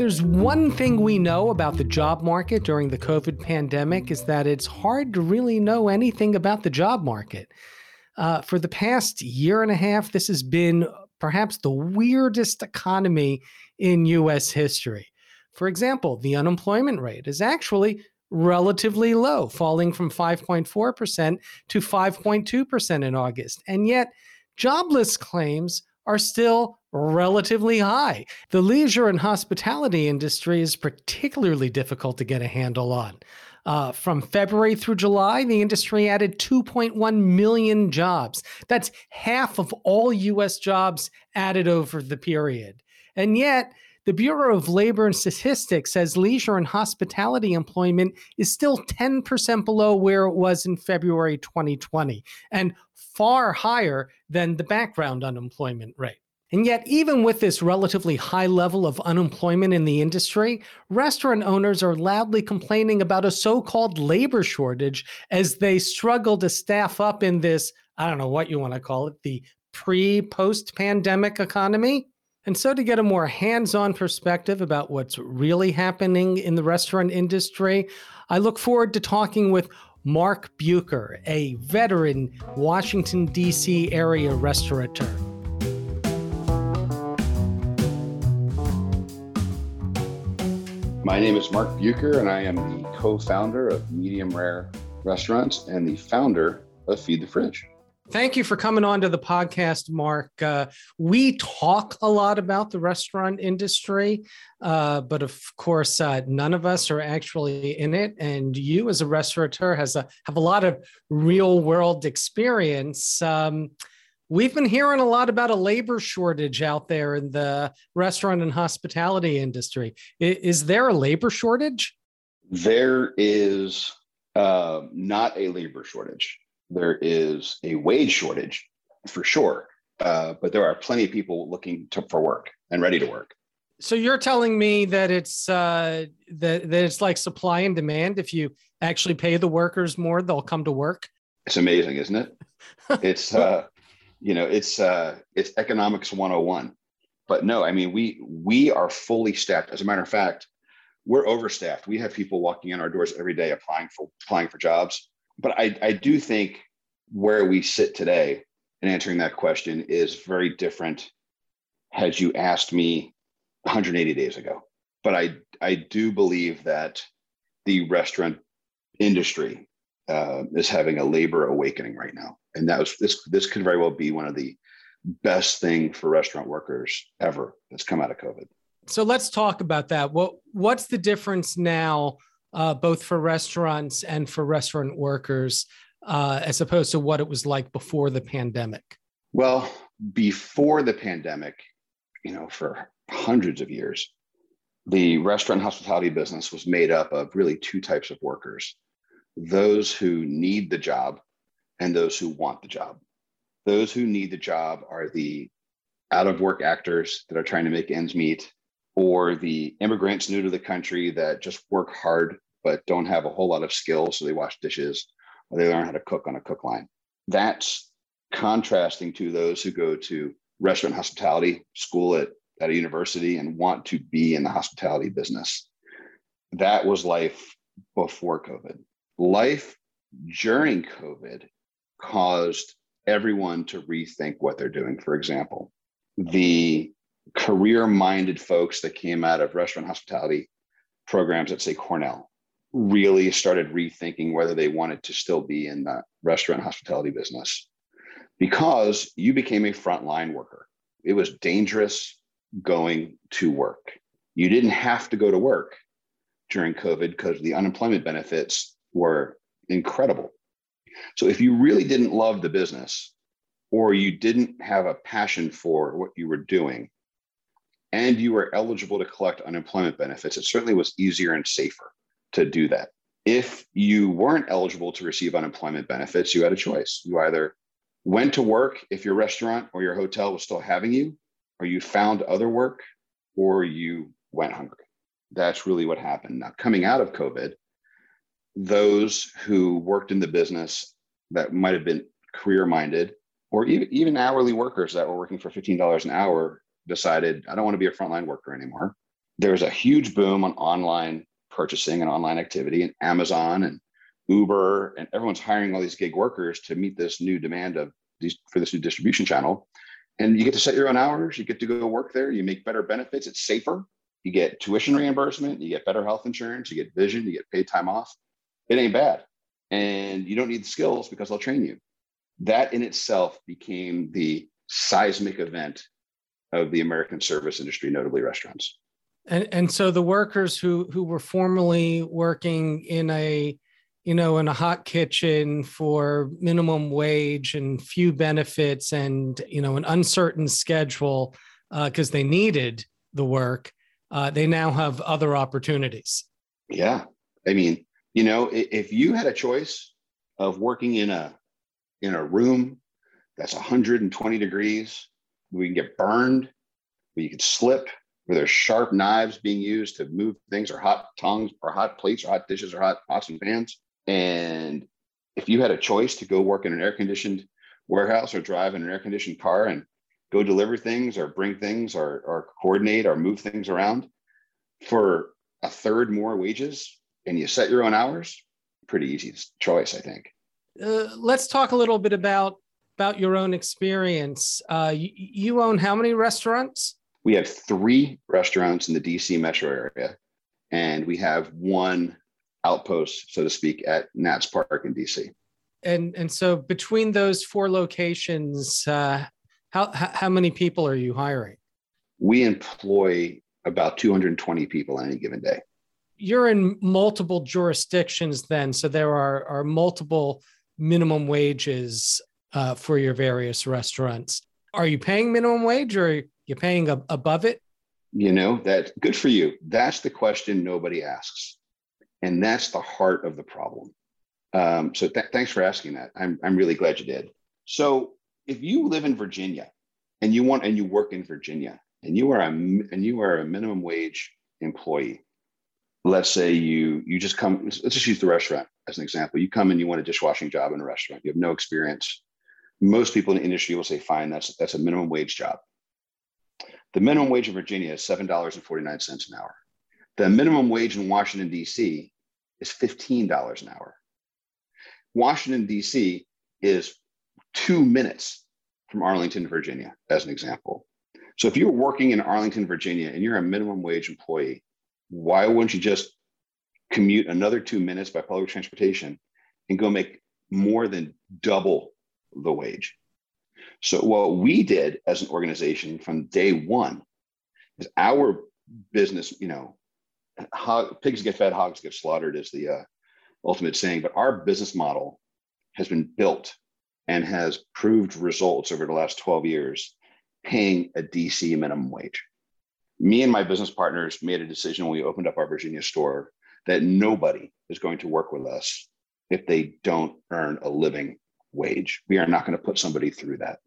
there's one thing we know about the job market during the COVID pandemic is that it's hard to really know anything about the job market. Uh, for the past year and a half, this has been perhaps the weirdest economy in US history. For example, the unemployment rate is actually relatively low, falling from 5.4% to 5.2% in August. And yet, jobless claims are still relatively high. The leisure and hospitality industry is particularly difficult to get a handle on. Uh, from February through July, the industry added 2.1 million jobs. That's half of all US jobs added over the period. And yet, the Bureau of Labor and Statistics says leisure and hospitality employment is still 10% below where it was in February 2020 and far higher than the background unemployment rate. And yet, even with this relatively high level of unemployment in the industry, restaurant owners are loudly complaining about a so called labor shortage as they struggle to staff up in this, I don't know what you want to call it, the pre post pandemic economy. And so, to get a more hands on perspective about what's really happening in the restaurant industry, I look forward to talking with Mark Bucher, a veteran Washington, D.C. area restaurateur. My name is Mark Bucher, and I am the co founder of Medium Rare Restaurants and the founder of Feed the Fridge. Thank you for coming on to the podcast, Mark. Uh, we talk a lot about the restaurant industry, uh, but of course, uh, none of us are actually in it. And you, as a restaurateur, has a, have a lot of real world experience. Um, We've been hearing a lot about a labor shortage out there in the restaurant and hospitality industry. Is there a labor shortage? There is uh, not a labor shortage. There is a wage shortage for sure. Uh, but there are plenty of people looking to, for work and ready to work. So you're telling me that it's uh, that, that it's like supply and demand. If you actually pay the workers more, they'll come to work. It's amazing, isn't it? It's uh, you know it's uh it's economics 101 but no i mean we we are fully staffed as a matter of fact we're overstaffed we have people walking in our doors every day applying for applying for jobs but i i do think where we sit today in answering that question is very different had you asked me 180 days ago. But i i do believe that the restaurant industry uh, is having a labor awakening right now. And that was this this could very well be one of the best thing for restaurant workers ever that's come out of covid. So let's talk about that. What what's the difference now uh, both for restaurants and for restaurant workers uh, as opposed to what it was like before the pandemic well before the pandemic you know for hundreds of years the restaurant hospitality business was made up of really two types of workers those who need the job and those who want the job. Those who need the job are the out of work actors that are trying to make ends meet, or the immigrants new to the country that just work hard but don't have a whole lot of skills. So they wash dishes or they learn how to cook on a cook line. That's contrasting to those who go to restaurant hospitality school at, at a university and want to be in the hospitality business. That was life before COVID. Life during COVID caused everyone to rethink what they're doing. For example, the career minded folks that came out of restaurant hospitality programs at, say, Cornell really started rethinking whether they wanted to still be in the restaurant hospitality business because you became a frontline worker. It was dangerous going to work. You didn't have to go to work during COVID because the unemployment benefits were incredible. So if you really didn't love the business or you didn't have a passion for what you were doing and you were eligible to collect unemployment benefits, it certainly was easier and safer to do that. If you weren't eligible to receive unemployment benefits, you had a choice. You either went to work if your restaurant or your hotel was still having you, or you found other work, or you went hungry. That's really what happened. Now, coming out of COVID, those who worked in the business that might have been career minded or even, even hourly workers that were working for $15 an hour decided i don't want to be a frontline worker anymore there's a huge boom on online purchasing and online activity and Amazon and Uber and everyone's hiring all these gig workers to meet this new demand of these for this new distribution channel. And you get to set your own hours, you get to go work there, you make better benefits, it's safer. You get tuition reimbursement, you get better health insurance, you get vision, you get paid time off. It ain't bad. And you don't need the skills because they'll train you. That in itself became the seismic event of the American service industry, notably restaurants. And and so the workers who who were formerly working in a you know in a hot kitchen for minimum wage and few benefits and you know an uncertain schedule because uh, they needed the work, uh, they now have other opportunities. Yeah, I mean, you know, if you had a choice of working in a in a room that's 120 degrees, you can get burned, where you could slip, where there's sharp knives being used to move things, or hot tongs, or hot plates, or hot dishes, or hot pots and pans. And if you had a choice to go work in an air conditioned warehouse or drive in an air conditioned car and go deliver things or bring things or, or coordinate or move things around for a third more wages and you set your own hours, pretty easy choice, I think. Uh, let's talk a little bit about about your own experience. Uh, you, you own how many restaurants? We have three restaurants in the DC metro area, and we have one outpost, so to speak, at Nats Park in DC. And and so between those four locations, uh, how how many people are you hiring? We employ about 220 people on any given day. You're in multiple jurisdictions, then, so there are are multiple minimum wages uh, for your various restaurants. Are you paying minimum wage or are you paying a, above it? You know, that good for you. That's the question nobody asks. And that's the heart of the problem. Um, so th- thanks for asking that. I'm, I'm really glad you did. So if you live in Virginia and you want and you work in Virginia and you are a and you are a minimum wage employee, let's say you you just come let's just use the restaurant as an example. You come and you want a dishwashing job in a restaurant. You have no experience most people in the industry will say, fine, that's, that's a minimum wage job. The minimum wage in Virginia is $7.49 an hour. The minimum wage in Washington, D.C. is $15 an hour. Washington, D.C. is two minutes from Arlington, Virginia, as an example. So if you're working in Arlington, Virginia, and you're a minimum wage employee, why wouldn't you just commute another two minutes by public transportation and go make more than double the wage. So, what we did as an organization from day one is our business, you know, hog, pigs get fed, hogs get slaughtered is the uh, ultimate saying, but our business model has been built and has proved results over the last 12 years paying a DC minimum wage. Me and my business partners made a decision when we opened up our Virginia store that nobody is going to work with us if they don't earn a living wage. We are not going to put somebody through that.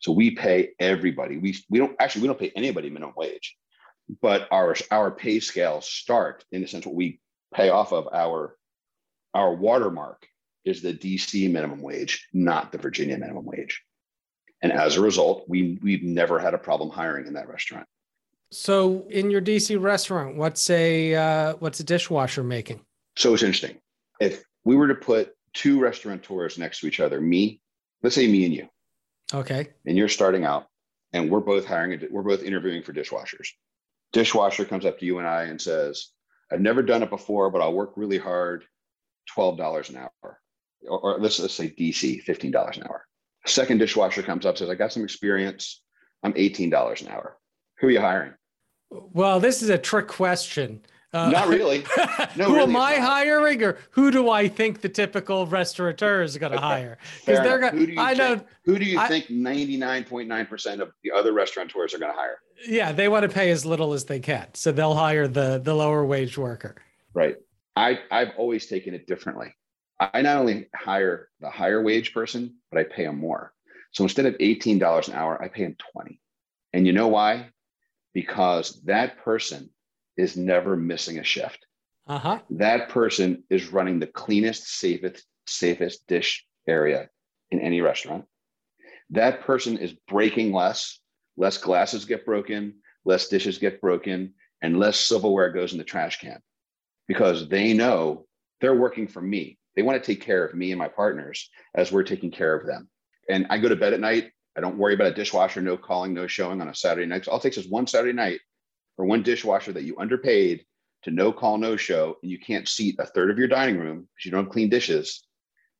So we pay everybody. We, we don't actually we don't pay anybody minimum wage, but our our pay scales start in the sense what we pay off of our our watermark is the DC minimum wage, not the Virginia minimum wage. And as a result, we we've never had a problem hiring in that restaurant. So in your DC restaurant, what's a uh, what's a dishwasher making? So it's interesting. If we were to put two restaurateurs next to each other, me, let's say me and you. Okay. And you're starting out and we're both hiring, we're both interviewing for dishwashers. Dishwasher comes up to you and I and says, I've never done it before, but I'll work really hard, $12 an hour. Or, or let's, let's say DC, $15 an hour. Second dishwasher comes up, says, I got some experience. I'm $18 an hour. Who are you hiring? Well, this is a trick question. Uh, not really. No, who really am I hiring, or who do I think the typical restaurateur is going to hire? Because they're going. to I know. Who do you I, think ninety nine point nine percent of the other restaurateurs are going to hire? Yeah, they want to pay as little as they can, so they'll hire the the lower wage worker. Right. I I've always taken it differently. I not only hire the higher wage person, but I pay them more. So instead of eighteen dollars an hour, I pay them twenty. And you know why? Because that person is never missing a shift. Uh-huh. That person is running the cleanest, safest, safest dish area in any restaurant. That person is breaking less, less glasses get broken, less dishes get broken, and less silverware goes in the trash can because they know they're working for me. They want to take care of me and my partners as we're taking care of them. And I go to bed at night. I don't worry about a dishwasher, no calling, no showing on a Saturday night. All it takes is one Saturday night for one dishwasher that you underpaid to no call, no show, and you can't seat a third of your dining room because you don't have clean dishes.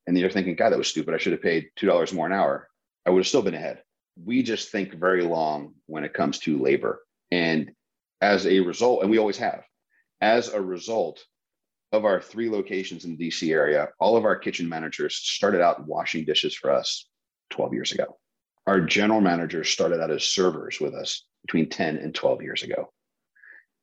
And you're thinking, God, that was stupid. I should have paid $2 more an hour. I would have still been ahead. We just think very long when it comes to labor. And as a result, and we always have, as a result of our three locations in the DC area, all of our kitchen managers started out washing dishes for us 12 years ago. Our general managers started out as servers with us between 10 and 12 years ago.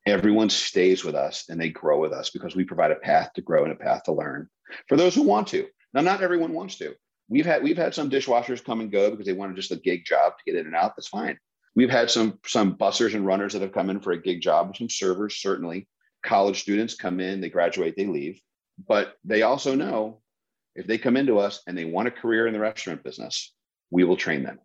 Everyone stays with us and they grow with us because we provide a path to grow and a path to learn for those who want to. Now, not everyone wants to. We've had we've had some dishwashers come and go because they wanted just a gig job to get in and out. That's fine. We've had some some bussers and runners that have come in for a gig job, some servers certainly. College students come in, they graduate, they leave. But they also know if they come into us and they want a career in the restaurant business, we will train them.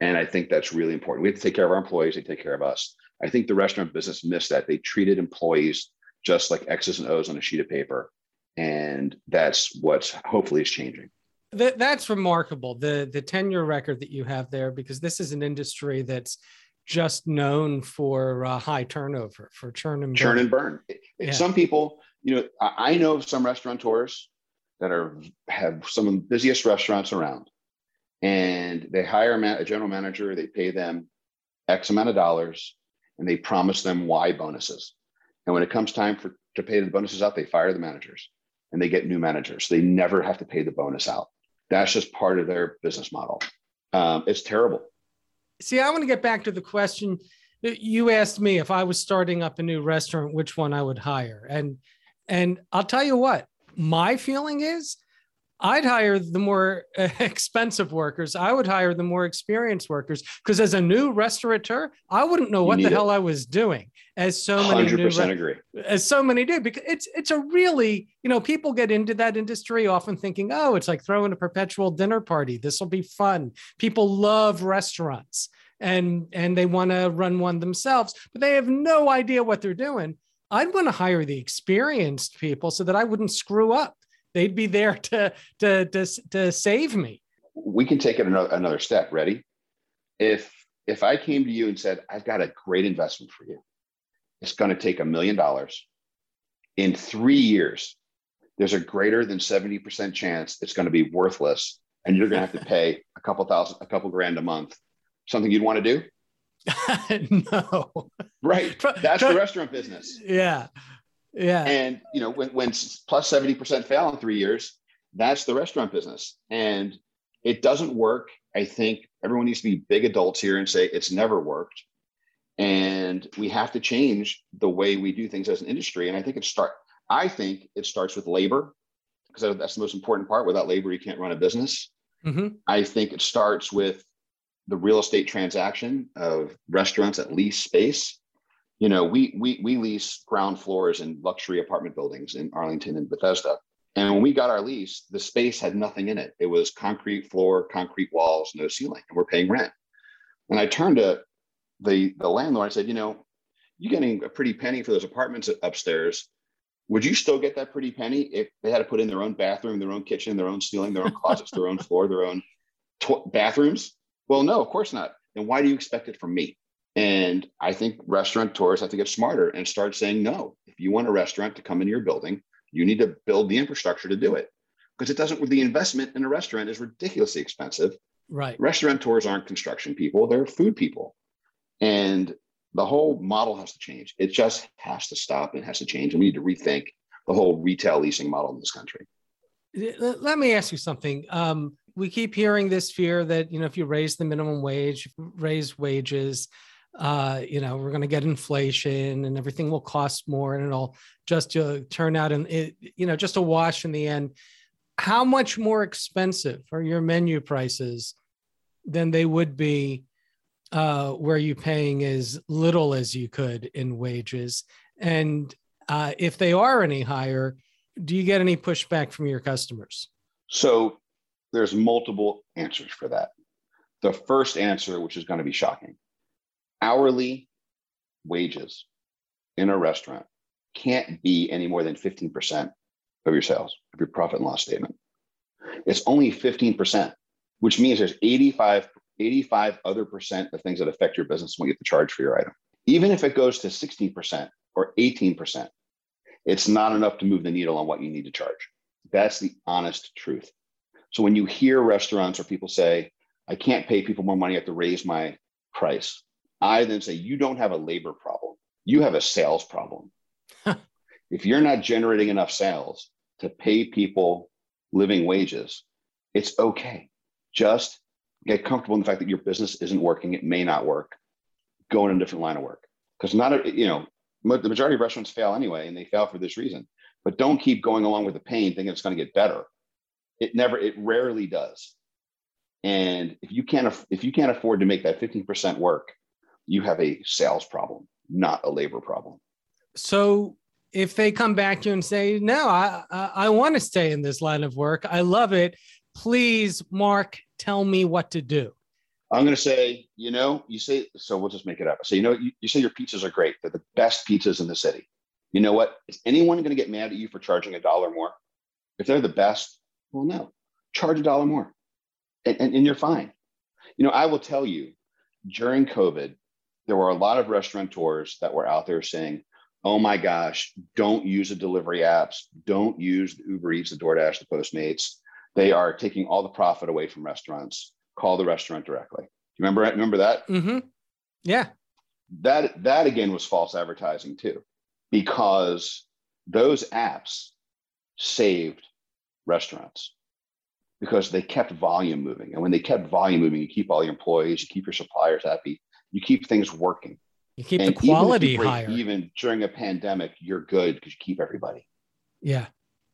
And I think that's really important. We have to take care of our employees, they take care of us. I think the restaurant business missed that. They treated employees just like X's and O's on a sheet of paper. And that's what hopefully is changing. That, that's remarkable. The the tenure record that you have there, because this is an industry that's just known for uh, high turnover, for churn and burn. Churn and burn. Yeah. Some people, you know, I, I know of some restaurateurs that are have some of the busiest restaurants around, and they hire a, general manager. They pay them X amount of dollars, and they promise them Y bonuses. And when it comes time for to pay the bonuses out, they fire the managers and they get new managers. They never have to pay the bonus out. That's just part of their business model. Um, it's terrible. See, I want to get back to the question that you asked me if I was starting up a new restaurant, which one I would hire. And and I'll tell you what, my feeling is I'd hire the more uh, expensive workers. I would hire the more experienced workers because as a new restaurateur, I wouldn't know what the it. hell I was doing. As so many 100% new, agree. As so many do because it's it's a really, you know, people get into that industry often thinking, "Oh, it's like throwing a perpetual dinner party. This will be fun." People love restaurants and and they want to run one themselves, but they have no idea what they're doing. I'd want to hire the experienced people so that I wouldn't screw up they'd be there to to to, to save me. We can take it another, another step. Ready? If if i came to you and said i've got a great investment for you. It's going to take a million dollars. In three years there's a greater than 70% chance it's going to be worthless and you're going to have to pay a couple thousand a couple grand a month. Something you'd want to do? No. Right. That's the restaurant business. Yeah yeah. And you know, when when plus 70% fail in three years, that's the restaurant business. And it doesn't work. I think everyone needs to be big adults here and say it's never worked. And we have to change the way we do things as an industry. And I think it start I think it starts with labor, because that's the most important part. Without labor, you can't run a business. Mm-hmm. I think it starts with the real estate transaction of restaurants that lease space you know, we we we lease ground floors in luxury apartment buildings in Arlington and Bethesda. And when we got our lease, the space had nothing in it. It was concrete floor, concrete walls, no ceiling, and we're paying rent. And I turned to the the landlord. I said, you know, you're getting a pretty penny for those apartments upstairs. Would you still get that pretty penny if they had to put in their own bathroom, their own kitchen, their own ceiling, their own closets, their own floor, their own bathrooms? Well, no, of course not. Then why do you expect it from me? And I think restaurateurs have to get smarter and start saying, no, if you want a restaurant to come into your building, you need to build the infrastructure to do it. Because it doesn't, the investment in a restaurant is ridiculously expensive. Right. Restaurateurs aren't construction people, they're food people. And the whole model has to change. It just has to stop and has to change. And we need to rethink the whole retail leasing model in this country. Let me ask you something. Um, we keep hearing this fear that you know if you raise the minimum wage, raise wages, uh, you know, we're going to get inflation and everything will cost more and it'll just uh, turn out and it, you know, just a wash in the end. How much more expensive are your menu prices than they would be uh, where you paying as little as you could in wages? And uh, if they are any higher, do you get any pushback from your customers? So there's multiple answers for that. The first answer, which is going to be shocking, hourly wages in a restaurant can't be any more than 15% of your sales, of your profit and loss statement. It's only 15%, which means there's 85, 85 other percent of things that affect your business when you have to charge for your item. Even if it goes to 16% or 18%, it's not enough to move the needle on what you need to charge. That's the honest truth. So when you hear restaurants or people say, I can't pay people more money, I have to raise my price. I then say, you don't have a labor problem. You have a sales problem. if you're not generating enough sales to pay people living wages, it's okay. Just get comfortable in the fact that your business isn't working. It may not work. Go in a different line of work. Because not, a, you know, the majority of restaurants fail anyway, and they fail for this reason. But don't keep going along with the pain thinking it's going to get better. It never, it rarely does. And if you can't, if you can't afford to make that 15% work, you have a sales problem, not a labor problem. So if they come back to you and say, "No, I I, I want to stay in this line of work. I love it. Please, Mark, tell me what to do." I'm going to say, you know, you say, so we'll just make it up. So, you know, you, you say your pizzas are great. They're the best pizzas in the city. You know what? Is anyone going to get mad at you for charging a dollar more? If they're the best, well, no, charge a dollar more and, and, and you're fine. You know, I will tell you during COVID, there were a lot of restaurateurs that were out there saying, oh my gosh, don't use the delivery apps, don't use the Uber Eats, the DoorDash, the Postmates. They are taking all the profit away from restaurants. Call the restaurant directly. You remember remember that? Mm-hmm. Yeah. That that again was false advertising too, because those apps saved restaurants because they kept volume moving. And when they kept volume moving, you keep all your employees, you keep your suppliers happy, you keep things working. You keep and the quality even higher. Even during a pandemic, you're good because you keep everybody. Yeah.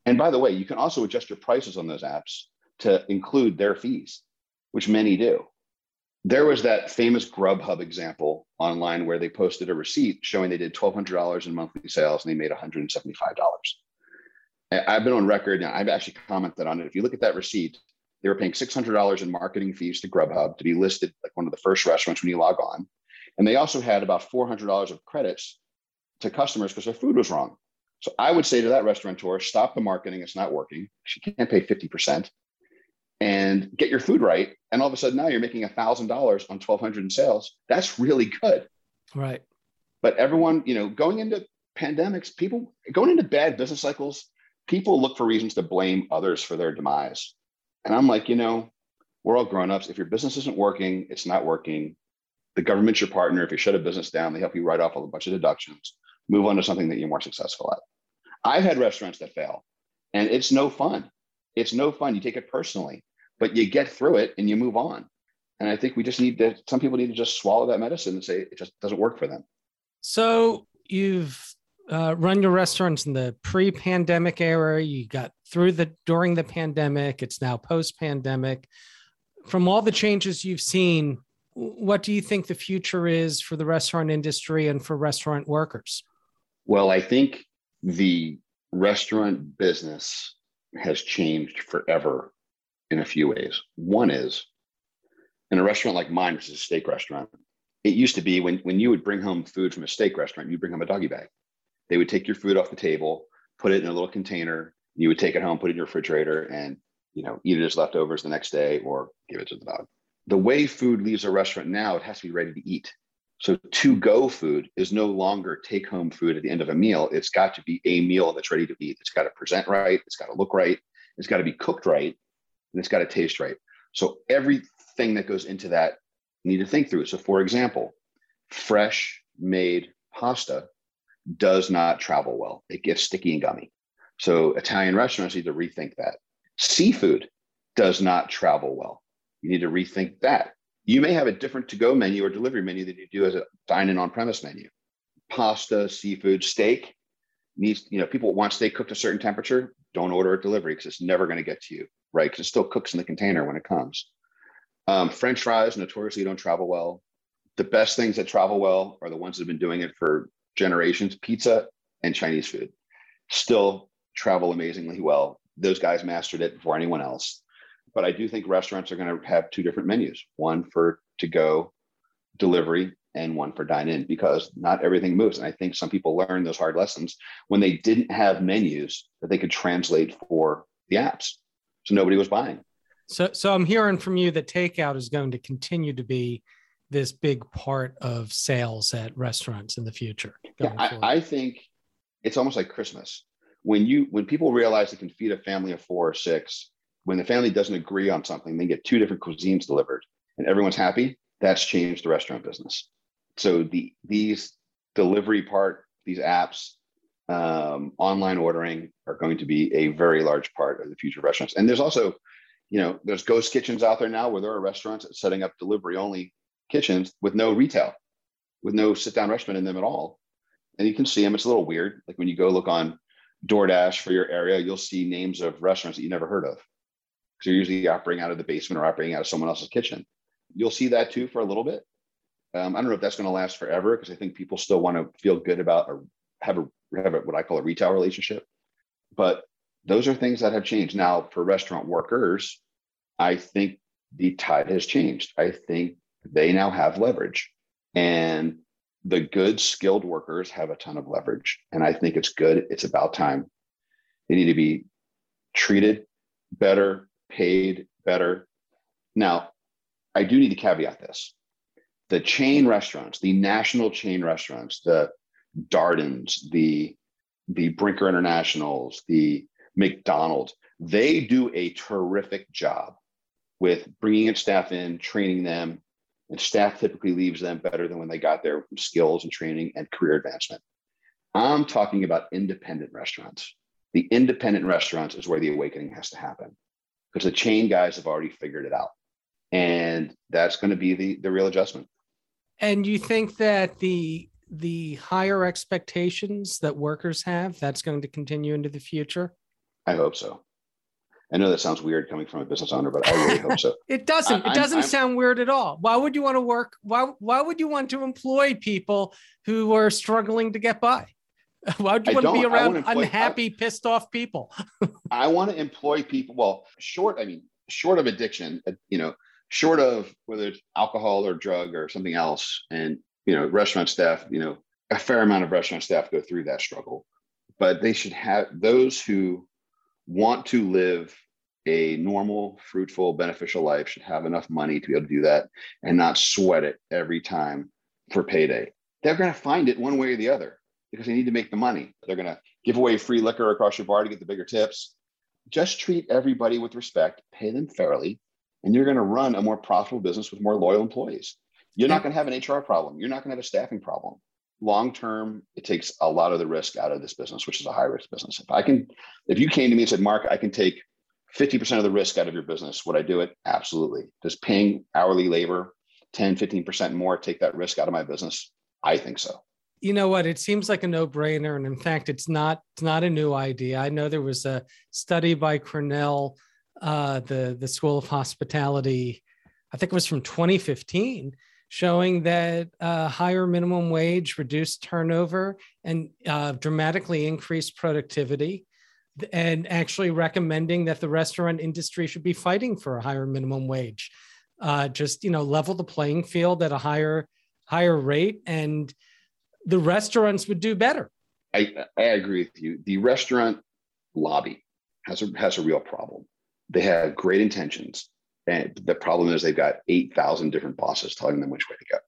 And by the way, you can also adjust your prices on those apps to include their fees, which many do. There was that famous Grubhub example online where they posted a receipt showing they did $1,200 in monthly sales and they made $175. I've been on record and I've actually commented on it. If you look at that receipt, they were paying $600 in marketing fees to Grubhub to be listed like one of the first restaurants when you log on. And they also had about $400 of credits to customers because their food was wrong. So I would say to that restaurateur, stop the marketing. It's not working. You can't pay 50% and get your food right. And all of a sudden now you're making $1,000 on 1200 in sales. That's really good. Right. But everyone, you know, going into pandemics, people going into bad business cycles, people look for reasons to blame others for their demise. And I'm like, you know, we're all grown-ups. If your business isn't working, it's not working. The government's your partner. If you shut a business down, they help you write off a bunch of deductions, move on to something that you're more successful at. I've had restaurants that fail, and it's no fun. It's no fun. You take it personally, but you get through it and you move on. And I think we just need to, some people need to just swallow that medicine and say it just doesn't work for them. So you've uh, run your restaurants in the pre-pandemic era. You got through the during the pandemic. It's now post-pandemic. From all the changes you've seen, what do you think the future is for the restaurant industry and for restaurant workers? Well, I think the restaurant business has changed forever in a few ways. One is in a restaurant like mine, which is a steak restaurant, it used to be when, when you would bring home food from a steak restaurant, you'd bring home a doggy bag. They would take your food off the table, put it in a little container. You would take it home, put it in your refrigerator, and you know eat it as leftovers the next day or give it to the dog. The way food leaves a restaurant now, it has to be ready to eat. So to go food is no longer take home food at the end of a meal. It's got to be a meal that's ready to eat. It's got to present right. It's got to look right. It's got to be cooked right. And it's got to taste right. So everything that goes into that, you need to think through. So for example, fresh made pasta does not travel well. It gets sticky and gummy. So Italian restaurants need to rethink that. Seafood does not travel well. You need to rethink that. You may have a different to-go menu or delivery menu than you do as a dine-in on-premise menu. Pasta, seafood, steak needs, you know, people want steak cooked a certain temperature. Don't order a delivery because it's never going to get to you, right? Because it still cooks in the container when it comes. Um, French fries notoriously don't travel well. The best things that travel well are the ones that have been doing it for generations, pizza and Chinese food still travel amazingly well. Those guys mastered it before anyone else. But I do think restaurants are going to have two different menus one for to go delivery and one for dine in because not everything moves. And I think some people learn those hard lessons when they didn't have menus that they could translate for the apps. So nobody was buying. So, so I'm hearing from you that takeout is going to continue to be this big part of sales at restaurants in the future. Yeah, I, I, think it's almost like Christmas. When you when people realize they can feed a family of four or six, when the family doesn't agree on something, they get two different cuisines delivered and everyone's happy. That's changed the restaurant business. So the these delivery part, these apps, um, online ordering are going to be a very large part of the future of restaurants. And there's also, you know, there's ghost kitchens out there now where there are restaurants setting up delivery only kitchens with no retail, with no sit down restaurant in them at all. And you can see them. It's a little weird. Like when you go look on DoorDash for your area, you'll see names of restaurants that you never heard of. Because you're usually operating out of the basement or operating out of someone else's kitchen. You'll see that too for a little bit. Um, I don't know if that's going to last forever because I think people still want to feel good about or have a have a, what I call a retail relationship. But those are things that have changed. Now, for restaurant workers, I think the tide has changed. I think they now have leverage. And the good, skilled workers have a ton of leverage. And I think it's good. It's about time. They need to be treated better, paid better. Now, I do need to caveat this. The chain restaurants, the national chain restaurants, the Darden's, the the Brinker Internationals, the McDonald's, they do a terrific job with bringing in staff in, training them, and staff typically leaves them better than when they got there from skills and training and career advancement. I'm talking about independent restaurants. The independent restaurants is where the awakening has to happen because the chain guys have already figured it out. And that's going to be the, the real adjustment. And you think that the the higher expectations that workers have that's going to continue into the future? I hope so. I know that sounds weird coming from a business owner, but I really hope so. it doesn't. I, it doesn't I'm, sound weird at all. Why would you want to work? Why Why would you want to employ people who are struggling to get by? Why would you want to be around employ, unhappy, I, pissed off people? I want to employ people. Well, short. I mean, short of addiction, uh, you know, short of whether it's alcohol or drug or something else, and you know, restaurant staff. You know, a fair amount of restaurant staff go through that struggle, but they should have those who want to live a normal, fruitful, beneficial life should have enough money to be able to do that and not sweat it every time for payday. They're going to find it one way or the other because they need to make the money. They're going to give away free liquor across your bar to get the bigger tips. Just treat everybody with respect, pay them fairly, and you're going to run a more profitable business with more loyal employees. You're not going to have an HR problem. You're not going to have a staffing problem long term, it takes a lot of the risk out of this business, which is a high risk business. If I can, if you came to me and said, Mark, I can take 50% of the risk out of your business, would I do it? Absolutely. Does paying hourly labor 10, 15% more take that risk out of my business? I think so. You know what? It seems like a no-brainer, and in fact, it's not. It's not a new idea. I know there was a study by Cornell, uh, the the School of Hospitality. I think it was from 2015, showing that uh, higher minimum wage reduced turnover and uh, dramatically increased productivity and actually recommending that the restaurant industry should be fighting for a higher minimum wage. Uh, just you know level the playing field at a higher higher rate and the restaurants would do better. I i agree with you. The restaurant lobby has a has a real problem. They have great intentions and the problem is they've got 8,000 different bosses telling them which way to go.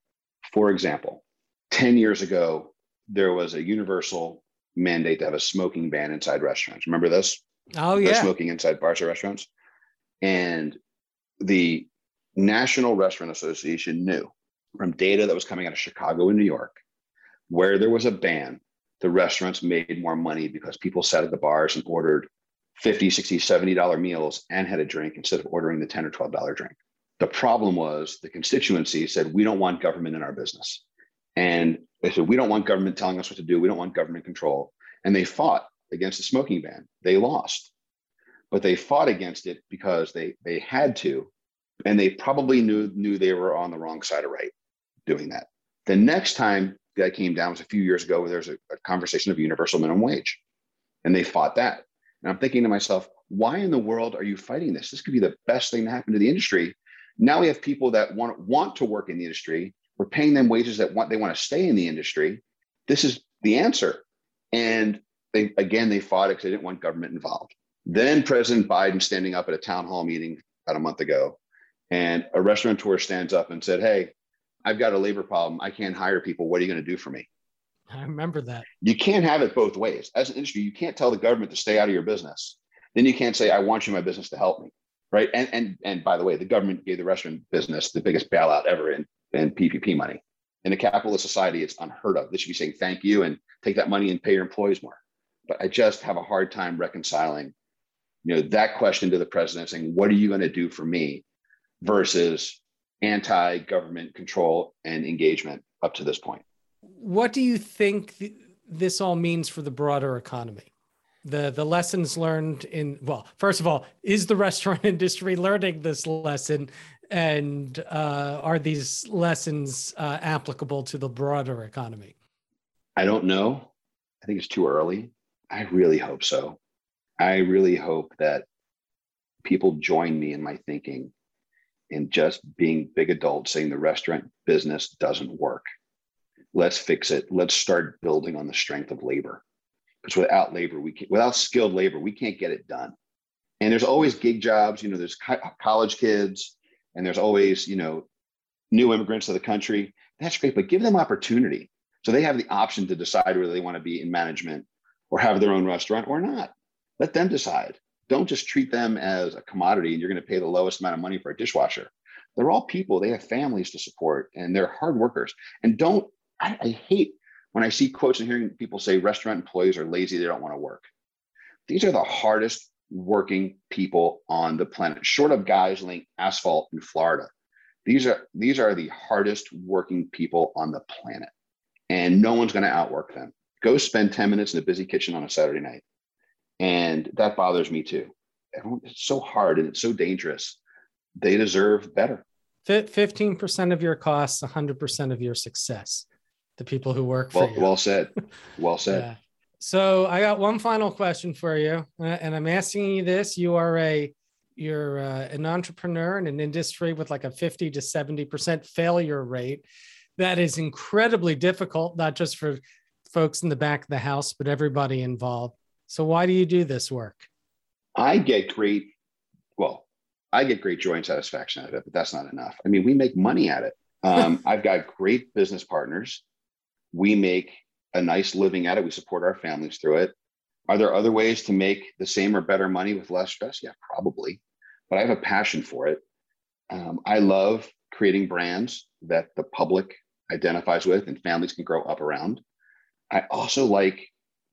For example, 10 years ago, there was a universal mandate to have a smoking ban inside restaurants. Remember this? Oh, yeah. Smoking inside bars or restaurants. And the National Restaurant Association knew from data that was coming out of Chicago and New York, where there was a ban, the restaurants made more money because people sat at the bars and ordered 50 60 70 dollar meals and had a drink instead of ordering the 10 or 12 dollar drink the problem was the constituency said we don't want government in our business and they said we don't want government telling us what to do. We don't want government control. And they fought against the smoking ban. They lost. But they fought against it because they they had to and they probably knew knew they were on the wrong side of right doing that. The next time that came down was a few years ago where there was a, a conversation of universal minimum wage and they fought that. And I'm thinking to myself, why in the world are you fighting this? This could be the best thing to happen to the industry. Now we have people that want want to work in the industry, we're paying them wages that want they want to stay in the industry. This is the answer. And they again they fought it because they didn't want government involved. Then President Biden standing up at a town hall meeting about a month ago, and a restaurateur stands up and said, Hey, I've got a labor problem. I can't hire people. What are you going to do for me? I remember that. You can't have it both ways. As an industry, you can't tell the government to stay out of your business. Then you can't say, I want you in my business to help me. Right. And and and by the way, the government gave the restaurant business the biggest bailout ever in, in PPP money. In a capitalist society, it's unheard of. They should be saying thank you and take that money and pay your employees more. But I just have a hard time reconciling, you know, that question to the president saying, what are you going to do for me versus anti-government control and engagement up to this point. What do you think th- this all means for the broader economy? The the lessons learned in well, first of all, is the restaurant industry learning this lesson, and uh, are these lessons uh, applicable to the broader economy? I don't know. I think it's too early. I really hope so. I really hope that people join me in my thinking in just being big adults saying the restaurant business doesn't work. Let's fix it. Let's start building on the strength of labor. Because without labor, we can, without skilled labor, we can't get it done. And there's always gig jobs. You know, there's co- college kids, and there's always you know new immigrants to the country. That's great, but give them opportunity so they have the option to decide whether they want to be in management or have their own restaurant or not. Let them decide don't just treat them as a commodity and you're going to pay the lowest amount of money for a dishwasher. They're all people, they have families to support and they're hard workers. And don't, I, I hate when I see quotes and hearing people say restaurant employees are lazy, they don't want to work. These are the hardest working people on the planet, short of guys laying asphalt in Florida. These are these are the hardest working people on the planet. And no one's going to outwork them. Go spend 10 minutes in a busy kitchen on a Saturday night and that bothers me too. Everyone, it's so hard and it's so dangerous. They deserve better. 15% of your costs, 100% of your success. The people who work well, for you. Well said. Well said. yeah. So I got one final question for you, uh, and I'm asking you this: You are a you're uh, an entrepreneur in an industry with like a 50 to 70 percent failure rate. That is incredibly difficult, not just for folks in the back of the house, but everybody involved. So why do you do this work? I get great, well, I get great joy and satisfaction out of it, but that's not enough. I mean, we make money at it. Um, I've got great business partners. We make a nice living at it. We support our families through it. Are there other ways to make the same or better money with less stress? Yeah, probably. But I have a passion for it. Um, I love creating brands that the public identifies with and families can grow up around. I also like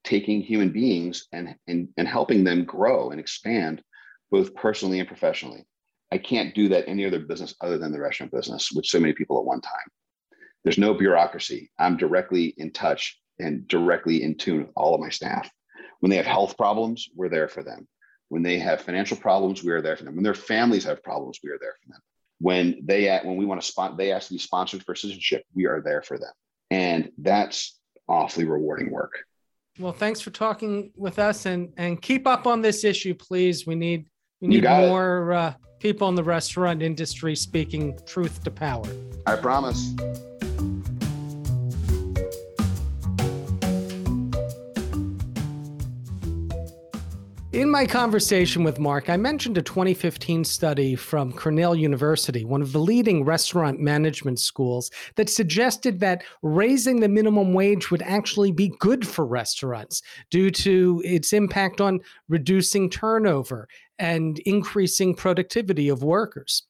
taking human beings and, and, and helping them grow and expand both personally and professionally. I can't do that any other business other than the restaurant business with so many people at one time. There's no bureaucracy. I'm directly in touch and directly in tune with all of my staff. When they have health problems, we're there for them. When they have financial problems, we are there for them. When their families have problems, we are there for them. When they when we want to spot, they ask to be sponsored for citizenship, we are there for them. And that's awfully rewarding work. Well, thanks for talking with us and and keep up on this issue, please. We need we need more uh, people in the restaurant industry speaking truth to power. I promise. In my conversation with Mark, I mentioned a 2015 study from Cornell University, one of the leading restaurant management schools, that suggested that raising the minimum wage would actually be good for restaurants due to its impact on reducing turnover and increasing productivity of workers.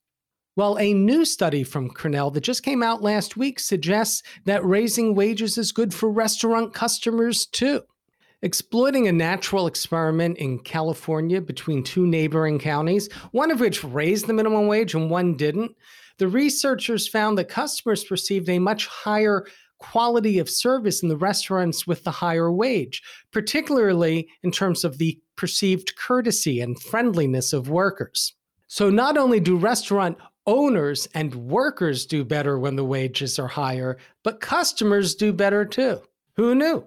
Well, a new study from Cornell that just came out last week suggests that raising wages is good for restaurant customers too. Exploiting a natural experiment in California between two neighboring counties, one of which raised the minimum wage and one didn't, the researchers found that customers perceived a much higher quality of service in the restaurants with the higher wage, particularly in terms of the perceived courtesy and friendliness of workers. So, not only do restaurant owners and workers do better when the wages are higher, but customers do better too. Who knew?